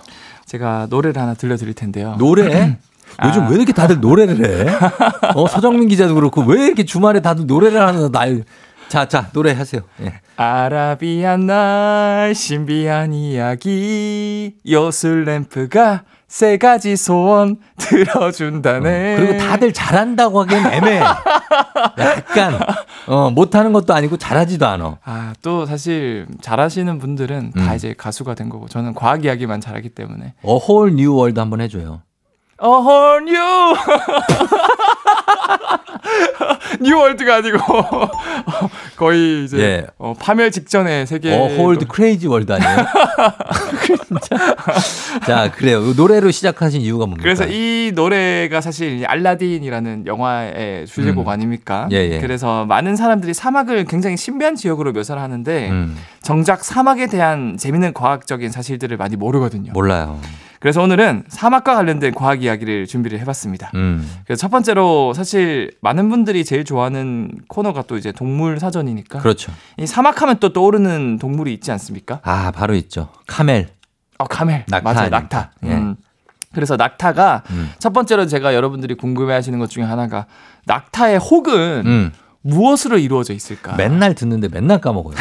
제가 노래를 하나 들려드릴 텐데요. 노래? [CLEARS THROAT] 요즘 아. 왜 이렇게 다들 노래를 해? [LAUGHS] 어, 서정민 기자도 그렇고 왜 이렇게 주말에 다들 노래를 하는 날. 자, 자, 노래 하세요. 예. 아라비안 나이트 신비한 이야기 요술 램프가 세 가지 소원 들어준다네. 그리고 다들 잘한다고 하기엔 애매해. 약간, 어, 못하는 것도 아니고 잘하지도 않아. 아, 또 사실 잘하시는 분들은 다 음. 이제 가수가 된 거고 저는 과학 이야기만 잘하기 때문에 어, whole new world 한번 해줘요. A whole new [LAUGHS] 뉴월드가 아니고 [LAUGHS] 거의 이제 예. 어, 파멸 직전의 세계 어, whole crazy world 아니에요? [LAUGHS] 진짜. 자, 그래요. 노래로 시작하신 이유가 뭡니까? 그래서 이 노래가 사실 이 알라딘이라는 영화의 주제곡 음. 아닙니까? 예, 예. 그래서 많은 사람들이 사막을 굉장히 신비한 지역으로 묘사를 하는데 음, 정작 사막에 대한 재밌는 과학적인 사실들을 많이 모르거든요. 몰라요. 그래서 오늘은 사막과 관련된 과학 이야기를 준비를 해봤습니다. 음, 그래서 첫 번째로 사실 많은 분들이 제일 좋아하는 코너가 또 이제 동물 사전이니까 그렇죠. 이 사막하면 또 떠오르는 동물이 있지 않습니까? 아, 바로 있죠. camel. 어 camel 낙타 맞아요 아닙니까? 낙타. 예. 음. 그래서 낙타가 음. 첫 번째로 제가 여러분들이 궁금해하시는 것 중에 하나가 낙타의 혹은 음. 무엇으로 이루어져 있을까? 맨날 듣는데 맨날 까먹어요.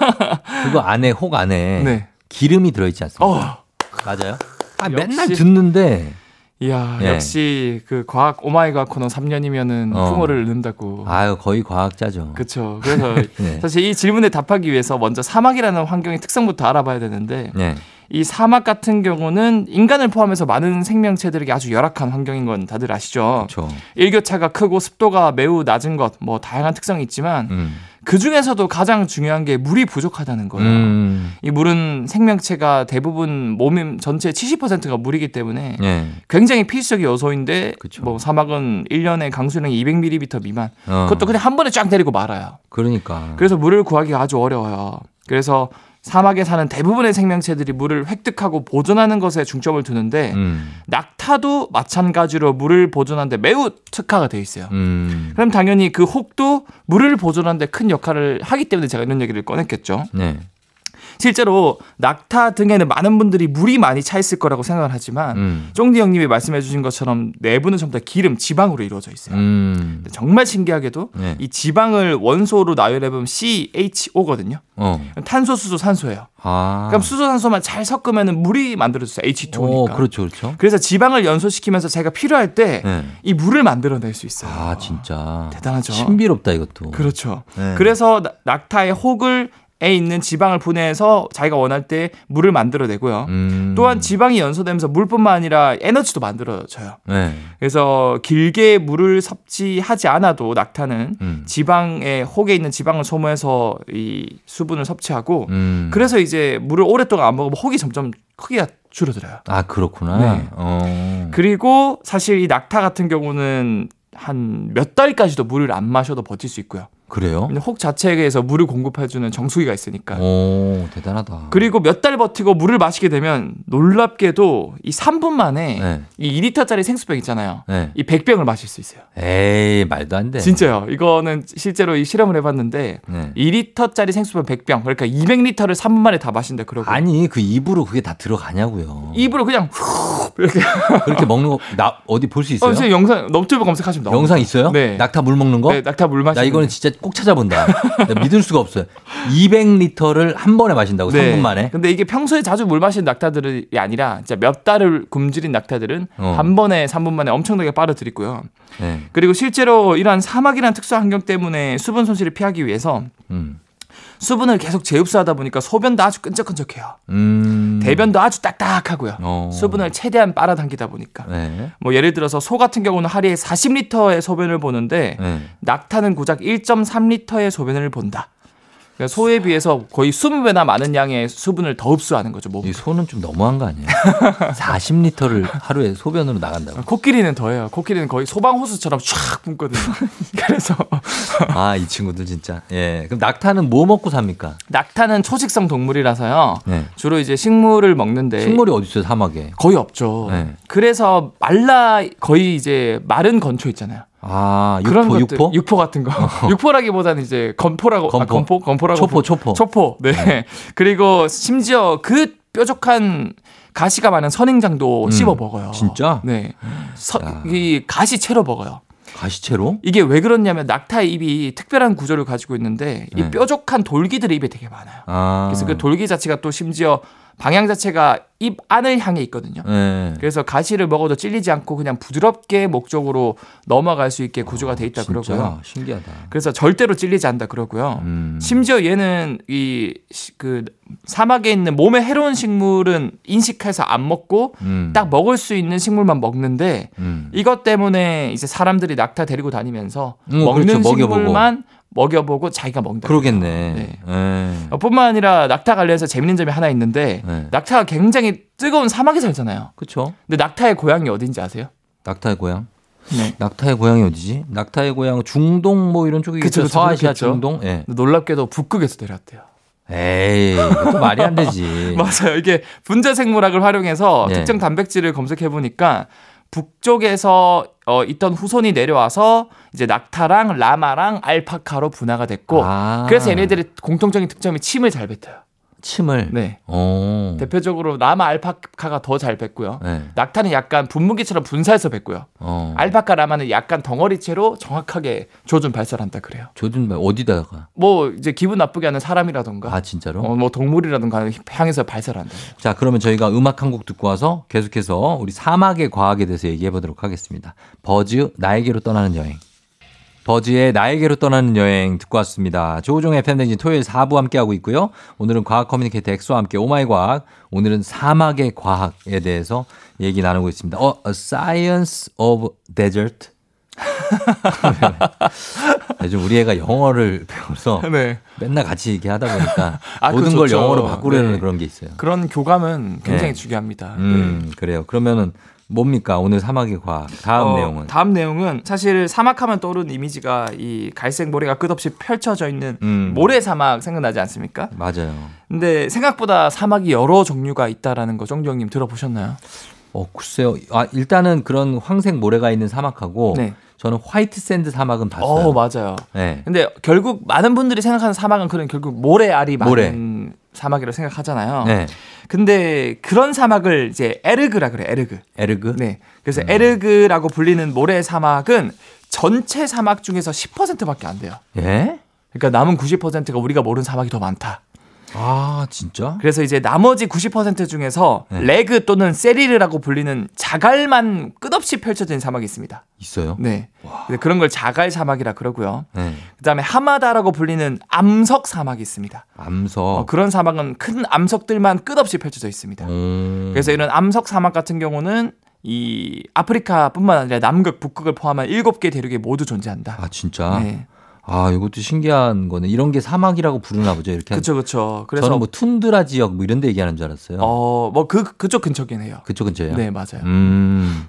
[LAUGHS] 그거 안에 혹 안에 네. 기름이 들어있지 않습니까? 어, 맞아요? 아. 맨날 듣는데 이야 예. 역시 그 과학 오마이 과학 코너 3년이면은 어. 풍월을 읊는다고. 아유 거의 과학자죠. 그렇죠. 그래서 [LAUGHS] 네. 사실 이 질문에 답하기 위해서 먼저 사막이라는 환경의 특성부터 알아봐야 되는데 네. 이 사막 같은 경우는 인간을 포함해서 많은 생명체들에게 아주 열악한 환경인 건 다들 아시죠. 그렇죠. 일교차가 크고 습도가 매우 낮은 것, 뭐 다양한 특성이 있지만 음. 그 중에서도 가장 중요한 게 물이 부족하다는 거예요. 음. 이 물은 생명체가 대부분 몸 전체 70%가 물이기 때문에 네. 굉장히 필수적 요소인데 그쵸. 뭐 사막은 1년에 강수량이 200ml 미만 어. 그것도 그냥 한 번에 쫙 내리고 말아요. 그러니까. 그래서 물을 구하기가 아주 어려워요. 그래서 사막에 사는 대부분의 생명체들이 물을 획득하고 보존하는 것에 중점을 두는데 음. 낙타도 마찬가지로 물을 보존하는데 매우 특화가 돼 있어요. 음. 그럼 당연히 그 혹도 물을 보존하는데 큰 역할을 하기 때문에 제가 이런 얘기를 꺼냈겠죠. 네. 실제로 낙타 등에는 많은 분들이 물이 많이 차 있을 거라고 생각을 하지만 음. 쫑디 형님이 말씀해 주신 것처럼 내부는 전부 다 기름, 지방으로 이루어져 있어요. 음. 정말 신기하게도 네. 이 지방을 원소로 나열해 보면 CHO거든요. 어. 탄소, 수소, 산소예요. 아. 그럼 수소, 산소만 잘 섞으면 물이 만들어져요. H2O니까. 오, 그렇죠, 그렇죠. 그래서 지방을 연소시키면서 자기가 필요할 때이 네. 물을 만들어낼 수 있어요. 아, 진짜. 대단하죠. 신비롭다 이것도. 그렇죠. 네. 그래서 나- 낙타의 혹을 에 있는 지방을 분해해서 자기가 원할 때 물을 만들어내고요. 음. 또한 지방이 연소되면서 물뿐만 아니라 에너지도 만들어져요. 네. 그래서 길게 물을 섭취하지 않아도 낙타는 음. 지방의 혹에 있는 지방을 소모해서 이 수분을 섭취하고 음. 그래서 이제 물을 오랫동안 안 먹으면 혹이 점점 크기가 줄어들어요. 아, 그렇구나. 네. 어. 그리고 사실 이 낙타 같은 경우는 한 몇 달까지도 물을 안 마셔도 버틸 수 있고요. 그래요? 혹 자체에서 물을 공급해주는 정수기가 있으니까. 오, 대단하다. 그리고 몇 달 버티고 물을 마시게 되면 놀랍게도 이 3분 만에 네. 이 2리터짜리 생수병 있잖아요. 네. 이 100병을 마실 수 있어요. 에이, 말도 안 돼. 진짜요. 이거는 실제로 이 실험을 해봤는데 네. 2리터짜리 생수병 100병 그러니까 200리터를 3분 만에 다 마신다 그러고 아니, 그 입으로 그게 다 들어가냐고요. 입으로 그냥 후 이렇게 [LAUGHS] 그렇게 먹는 거, 나, 어디 볼 수 있어요? 어, 영상 너튜브 검색하시면 나옵니다. 영상 있어요? 네. 낙타 물 먹는 거? 네, 낙타 물 마시는 나 이거는 진짜 꼭 찾아본다. 나 믿을 수가 없어요. 200리터를 한 번에 마신다고, 네. 3분 만에? 근데 이게 평소에 자주 물 마시는 낙타들이 아니라 진짜 몇 달을 굶주린 낙타들은 어. 한 번에 3분 만에 엄청나게 빨아들이고요. 네. 그리고 실제로 이러한 사막이라는 특수한 환경 때문에 수분 손실을 피하기 위해서 음. 수분을 계속 재흡수하다 보니까 소변도 아주 끈적끈적해요. 음. 대변도 아주 딱딱하고요. 어. 수분을 최대한 빨아당기다 보니까. 네. 뭐 예를 들어서 소 같은 경우는 하루에 40리터의 소변을 보는데 네. 낙타는 고작 1.3리터의 소변을 본다. 그러니까 소에 비해서 거의 20배나 많은 양의 수분을 더 흡수하는 거죠. 뭐이 소는 좀 너무한 거 아니에요? [LAUGHS] 40리터를 하루에 소변으로 나간다고. 코끼리는 더해요. 코끼리는 거의 소방호수처럼 쫙 뿜거든요. [LAUGHS] 그래서 아, 이 친구들 진짜. 예. 그럼 낙타는 뭐 먹고 삽니까? 낙타는 초식성 동물이라서요. 네. 주로 이제 식물을 먹는데 식물이 어디 있어요, 사막에? 거의 없죠. 네. 그래서 말라 거의 이제 마른 건초 있잖아요. 아, 육포, 그런 것들, 육포? 어. 육포 같은 거. 육포라기보다는 이제 건포라고 건포? 아, 건포 건포라고 초포, 초포. 초포. 네. 그리고 심지어 그 뾰족한 가시가 많은 선행장도 음. 씹어 먹어요. 진짜? 네. 서, 야. 이 가시 채로 먹어요. 가시채로? 이게 왜 그렇냐면 낙타의 입이 특별한 구조를 가지고 있는데 이 네. 뾰족한 돌기들의 입에 되게 많아요. 아. 그래서 그 돌기 자체가 또 심지어 방향 자체가 입 안을 향해 있거든요. 네. 그래서 가시를 먹어도 찔리지 않고 그냥 부드럽게 목 쪽으로 넘어갈 수 있게 구조가 돼 있다 진짜 그러고요. 신기하다. 그래서 절대로 찔리지 않다 그러고요. 음. 심지어 얘는 이 그 사막에 있는 몸에 해로운 식물은 인식해서 안 먹고 음. 딱 먹을 수 있는 식물만 먹는데 음. 이것 때문에 이제 사람들이 낙타 데리고 다니면서 음, 먹는 그렇죠. 먹여보고. 먹여보고 자기가 먹는다. 그러겠네. 네. 네. 어, 뿐만 아니라 낙타 관련해서 재밌는 점이 하나 있는데 네. 낙타가 굉장히 뜨거운 사막에 살잖아요. 그쵸? 근데 낙타의 고향이 어딘지 아세요? 낙타의 고향? 네. 낙타의 고향이 어디지? 낙타의 고향 중동 뭐 이런 쪽이겠죠. 그쵸, 서아시아. 중동? 예. 놀랍게도 북극에서 내려왔대요. 에이, 그것도 말이 안 되지. [LAUGHS] 맞아요. 이게 분자 생물학을 활용해서 네. 특정 단백질을 검색해 보니까 북쪽에서 어, 있던 후손이 내려와서 이제 낙타랑 라마랑 알파카로 분화가 됐고 아. 그래서 얘네들의 공통적인 특점이 침을 잘 뱉어요. 침을. 네. 오. 대표적으로 라마 알파카가 더 잘 뱉고요. 네. 낙타는 약간 분무기처럼 분사해서 뱉고요. 어. 알파카 라마는 약간 덩어리채로 정확하게 조준 발설한다 그래요. 조준 어디다가? 뭐 이제 기분 나쁘게 하는 사람이라던가 아 진짜로? 어, 뭐 동물이라던가 향해서 발설한다. 자, 그러면 저희가 음악 한 곡 듣고 와서 계속해서 우리 사막의 과학에 대해서 얘기해 보도록 하겠습니다. 버즈 나에게로 떠나는 여행. 버즈의 나에게로 떠나는 여행 듣고 왔습니다. 조우종 FM댕진 토요일 4부 함께하고 있고요. 오늘은 과학 커뮤니케이터 엑소와 함께 오마이 과학. 오늘은 사막의 과학에 대해서 얘기 나누고 있습니다. 어, A Science of Desert. [LAUGHS] 요즘 우리 애가 영어를 배워서 [LAUGHS] 네. 맨날 같이 이렇게 하다 보니까 [LAUGHS] 아, 모든 걸 좋죠. 영어로 바꾸려는 네. 그런 게 있어요. 그런 교감은 굉장히 네. 중요합니다. 음, 그래요. 그러면은 뭡니까? 오늘 사막의 과학. 다음 어, 내용은. 다음 내용은 사실 사막하면 떠오르는 이미지가 이 갈색 모래가 끝없이 펼쳐져 있는 음. 모래 사막 생각나지 않습니까? 맞아요. 근데 생각보다 사막이 여러 종류가 있다라는 거 정정님 들어보셨나요? 어, 글쎄요. 아, 일단은 그런 황색 모래가 있는 사막하고 네. 저는 white sand 사막은 봤어요. 어, 맞아요. 네. 근데 결국 많은 분들이 생각하는 사막은 그런 결국 모래알이 모래. 많은 사막이라고 생각하잖아요. 네. 근데 그런 사막을 이제 에르그라 그래, 에르그. 에르그? 네. 그래서 에르그라고 불리는 모래 사막은 전체 사막 중에서 10%밖에 안 돼요. 예? 그러니까 남은 90%가 우리가 모르는 사막이 더 많다. 아, 진짜? 그래서 이제 나머지 90% 중에서 네. 레그 또는 세리르라고 불리는 자갈만 끝없이 펼쳐진 사막이 있습니다. 있어요? 네. 그런 걸 자갈 사막이라 그러고요. 네. 그다음에 하마다라고 불리는 암석 사막이 있습니다. 암석. 어, 그런 사막은 큰 암석들만 끝없이 펼쳐져 있습니다. 음. 그래서 이런 암석 사막 같은 경우는 이 아프리카뿐만 아니라 남극, 북극을 포함한 7개 대륙에 모두 존재한다. 아, 진짜? 네. 아, 이것도 신기한 거네. 이런 게 사막이라고 부르나 보죠. 이렇게. 그렇죠, 그렇죠. 그래서 저는 뭐 툰드라 지역 뭐 이런 데 얘기하는 줄 알았어요. 어, 뭐 그 그쪽 근처긴 해요. 그쪽 근처예요. 네, 맞아요. 음.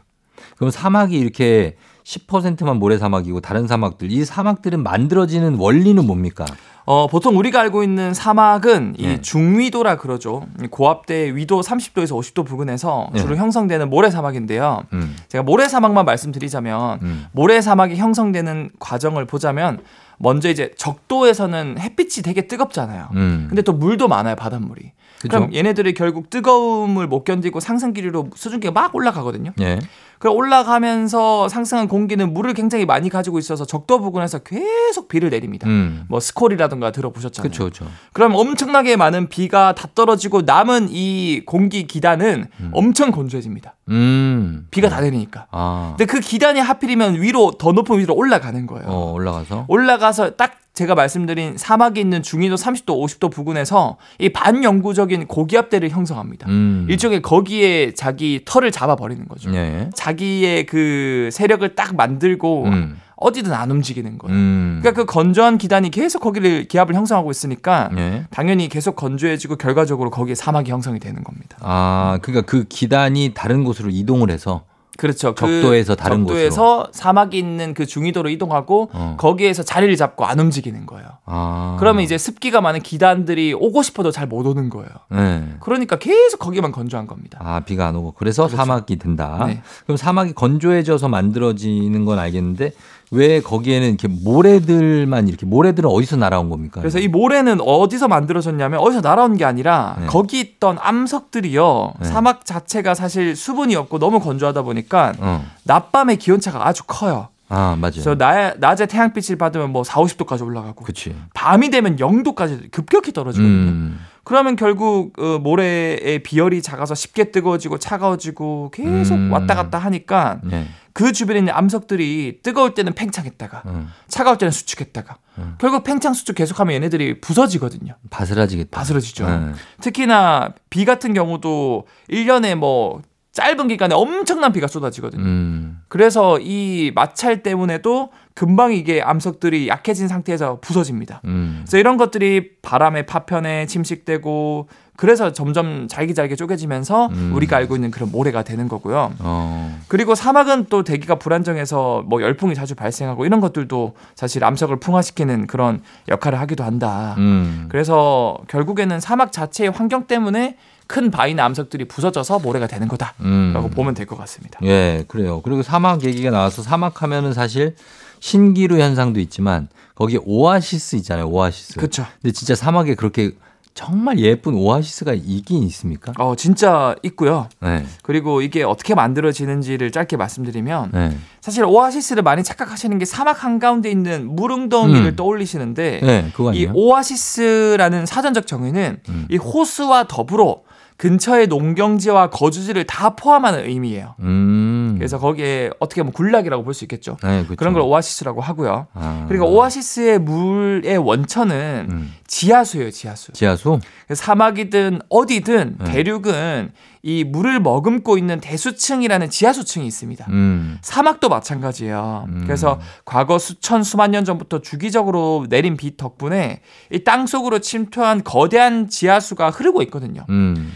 그럼 사막이 이렇게 10%만 모래 사막이고 다른 사막들 이 사막들은 만들어지는 원리는 뭡니까? 어, 보통 우리가 알고 있는 사막은 이 네. 중위도라 그러죠. 고압대 위도 30도에서 50도 부근에서 네. 주로 형성되는 모래 사막인데요. 음. 제가 모래 사막만 말씀드리자면 음. 모래 사막이 형성되는 과정을 보자면 먼저 이제 적도에서는 햇빛이 되게 뜨겁잖아요. 음. 근데 또 물도 많아요, 바닷물이. 그죠? 그럼 얘네들이 결국 뜨거움을 못 견디고 상승 기류로 수증기가 막 올라가거든요. 예. 그럼 올라가면서 상승한 공기는 물을 굉장히 많이 가지고 있어서 적도 부근에서 계속 비를 내립니다. 음. 뭐 스콜이라든가 들어보셨잖아요. 그렇죠. 그렇죠. 그럼 엄청나게 많은 비가 다 떨어지고 남은 이 공기 기단은 엄청 건조해집니다. 음. 비가 다 내리니까. 아. 근데 그 기단이 하필이면 위로 더 높은 위로 올라가는 거예요. 어, 올라가서 올라가서 딱 제가 말씀드린 사막에 있는 중위도 30도, 50도 부근에서 이 반영구적인 고기압대를 형성합니다. 음. 일종의 거기에 자기 털을 잡아 버리는 거죠. 예. 자기의 그 세력을 딱 만들고 음. 어디든 안 움직이는 거예요. 음. 그러니까 그 건조한 기단이 계속 거기를 기압을 형성하고 있으니까 예. 당연히 계속 건조해지고 결과적으로 거기에 사막이 형성이 되는 겁니다. 아, 그러니까 그 기단이 다른 곳으로 이동을 해서 그렇죠. 그 적도에서 다른 적도에서 사막이 있는 그 중위도로 이동하고 어. 거기에서 자리를 잡고 안 움직이는 거예요. 아. 그러면 이제 습기가 많은 기단들이 오고 싶어도 잘 못 오는 거예요. 네. 그러니까 계속 거기만 건조한 겁니다. 아, 비가 안 오고 그래서 사막이 된다. 네. 그럼 사막이 건조해져서 만들어지는 건 알겠는데 왜 거기에는 이렇게 모래들만 이렇게 모래들은 어디서 날아온 겁니까? 그래서 이 모래는 어디서 만들어졌냐면 어디서 날아온 게 아니라 네. 거기 있던 암석들이요. 네. 사막 자체가 사실 수분이 없고 너무 건조하다 보니까 어. 낮밤의 기온차가 아주 커요. 아, 맞아요. 그래서 나, 낮에 태양빛을 받으면 뭐 4, 50도까지 올라가고 그치. 밤이 되면 0도까지 급격히 떨어지거든요. 음. 그러면 결국 어, 모래의 비열이 작아서 쉽게 뜨거워지고 차가워지고 계속 음. 왔다 갔다 하니까 네. 그 주변에 있는 암석들이 뜨거울 때는 팽창했다가 음. 차가울 때는 수축했다가 음. 결국 팽창 수축 계속하면 얘네들이 부서지거든요. 바스라지겠다. 바스러지죠. 네. 특히나 비 같은 경우도 1년에 뭐 짧은 기간에 엄청난 비가 쏟아지거든요. 음. 그래서 이 마찰 때문에도 금방 이게 암석들이 약해진 상태에서 부서집니다. 음. 그래서 이런 것들이 바람의 파편에 침식되고 그래서 점점 잘기잘게 쪼개지면서 음. 우리가 알고 있는 그런 모래가 되는 거고요. 어. 그리고 사막은 또 대기가 불안정해서 뭐 열풍이 자주 발생하고 이런 것들도 사실 암석을 풍화시키는 그런 역할을 하기도 한다. 음. 그래서 결국에는 사막 자체의 환경 때문에 큰 바위나 암석들이 부서져서 모래가 되는 거다라고 음. 보면 될 것 같습니다. 예, 그래요. 그리고 사막 얘기가 나와서 사막 하면은 사실 신기루 현상도 있지만 거기 오아시스 있잖아요. 오아시스. 그렇죠. 근데 진짜 사막에 그렇게 정말 예쁜 오아시스가 있긴 있습니까? 어 진짜 있고요. 네. 그리고 이게 어떻게 만들어지는지를 짧게 말씀드리면 네. 사실 오아시스를 많이 착각하시는 게 사막 한가운데 있는 물웅덩이를 음. 떠올리시는데 네, 이? 오아시스라는 사전적 정의는 음. 이 호수와 더불어 근처의 농경지와 거주지를 다 포함하는 의미예요. 음. 그래서 거기에 어떻게 보면 군락이라고 볼 수 있겠죠. 네, 그렇죠. 그런 걸 오아시스라고 하고요. 아. 그리고 오아시스의 물의 원천은 음. 지하수예요, 지하수. 지하수? 그래서 사막이든 어디든 네. 대륙은 이 물을 머금고 있는 대수층이라는 지하수층이 있습니다. 음. 사막도 마찬가지예요. 음. 그래서 과거 수천 수만 년 전부터 주기적으로 내린 비 덕분에 이 땅 속으로 침투한 거대한 지하수가 흐르고 있거든요. 음.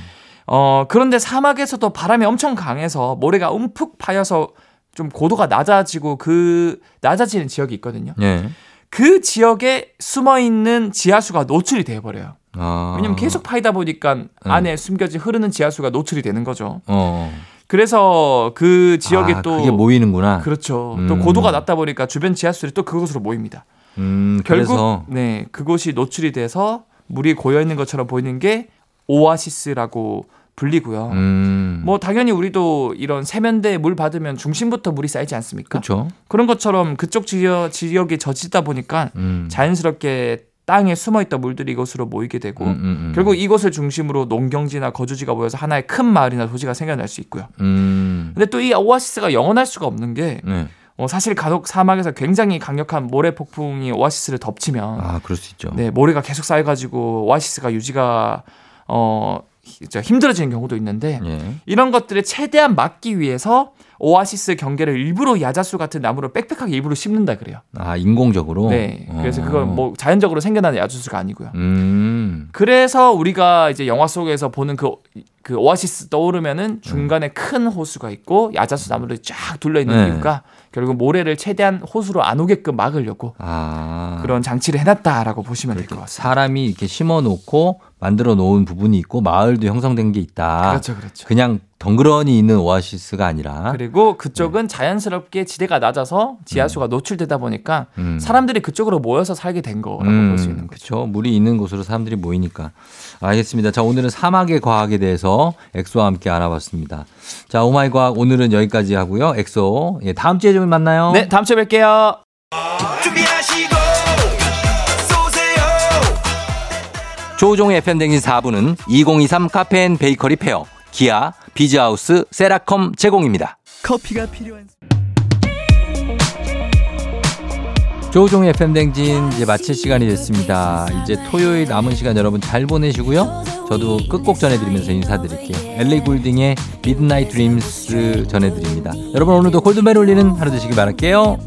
어, 그런데 사막에서도 바람이 엄청 강해서 모래가 움푹 파여서 좀 고도가 낮아지고 그 낮아지는 지역이 있거든요. 예. 그 지역에 숨어 있는 지하수가 노출이 되어 버려요. 아. 왜냐면 계속 파이다 보니까 음. 안에 숨겨진 흐르는 지하수가 노출이 되는 거죠. 어. 그래서 그 지역에 아, 또 그게 모이는구나. 그렇죠. 음. 또 고도가 낮다 보니까 주변 지하수들이 또 그곳으로 모입니다. 음, 결국 그래서 네 그곳이 노출이 돼서 물이 고여 있는 것처럼 보이는 게 오아시스라고 불리고요. 음. 뭐 당연히 우리도 이런 세면대에 물 받으면 중심부터 물이 쌓이지 않습니까? 그렇죠. 그런 것처럼 그쪽 지역, 지역이 젖히다 보니까 음. 자연스럽게 땅에 숨어있던 물들이 이곳으로 모이게 되고 음, 음, 음. 결국 이곳을 중심으로 농경지나 거주지가 모여서 하나의 큰 마을이나 도시가 생겨날 수 있고요. 음. 근데 또 이 오아시스가 영원할 수가 없는 게 네. 어, 사실 간혹 사막에서 굉장히 강력한 모래 폭풍이 오아시스를 덮치면 아, 그럴 수 있죠. 네 모래가 계속 쌓여가지고 오아시스가 유지가 어 힘들어지는 경우도 있는데 예. 이런 것들을 최대한 막기 위해서 오아시스 경계를 일부러 야자수 같은 나무를 빽빽하게 일부러 심는다 그래요. 아, 인공적으로. 네. 그래서 어. 그건 뭐 자연적으로 생겨나는 야자수가 아니고요. 음. 그래서 우리가 이제 영화 속에서 보는 그, 그 오아시스 떠오르면은 중간에 큰 호수가 있고 야자수 나무들이 쫙 둘러 있는 네. 이유가 결국 모래를 최대한 호수로 안 오게끔 막으려고 아. 그런 장치를 해놨다라고 보시면 될 것 같습니다. 사람이 이렇게 심어 놓고 만들어 놓은 부분이 있고 마을도 형성된 게 있다. 그렇죠, 그렇죠. 그냥 덩그러니 있는 오아시스가 아니라 그리고 그쪽은 자연스럽게 지대가 낮아서 지하수가 노출되다 보니까 음. 사람들이 그쪽으로 모여서 살게 된 거라고 볼수 있는 거죠. 그렇죠. 물이 있는 곳으로 사람들이 모이니까. 알겠습니다. 자, 오늘은 사막의 과학에 대해서 엑소와 함께 알아봤습니다. 자, 오마이 과학 오늘은 여기까지 하고요. 엑소. 예, 다음 주에 좀 만나요. 네, 다음 주에 뵐게요. 준비하 조우종의 FM댕진 4부는 2023 카페인 베이커리 페어, 기아, 비즈하우스, 세라컴 제공입니다. 커피가 필요한 조우종의 FM댕진 이제 마칠 시간이 됐습니다. 이제 토요일 남은 시간 여러분 잘 보내시고요. 저도 끝곡 전해드리면서 인사드릴게요. 엘리 굴딩의 Midnight Dreams 전해드립니다. 여러분 오늘도 골든벨 울리는 하루 되시길 바랄게요.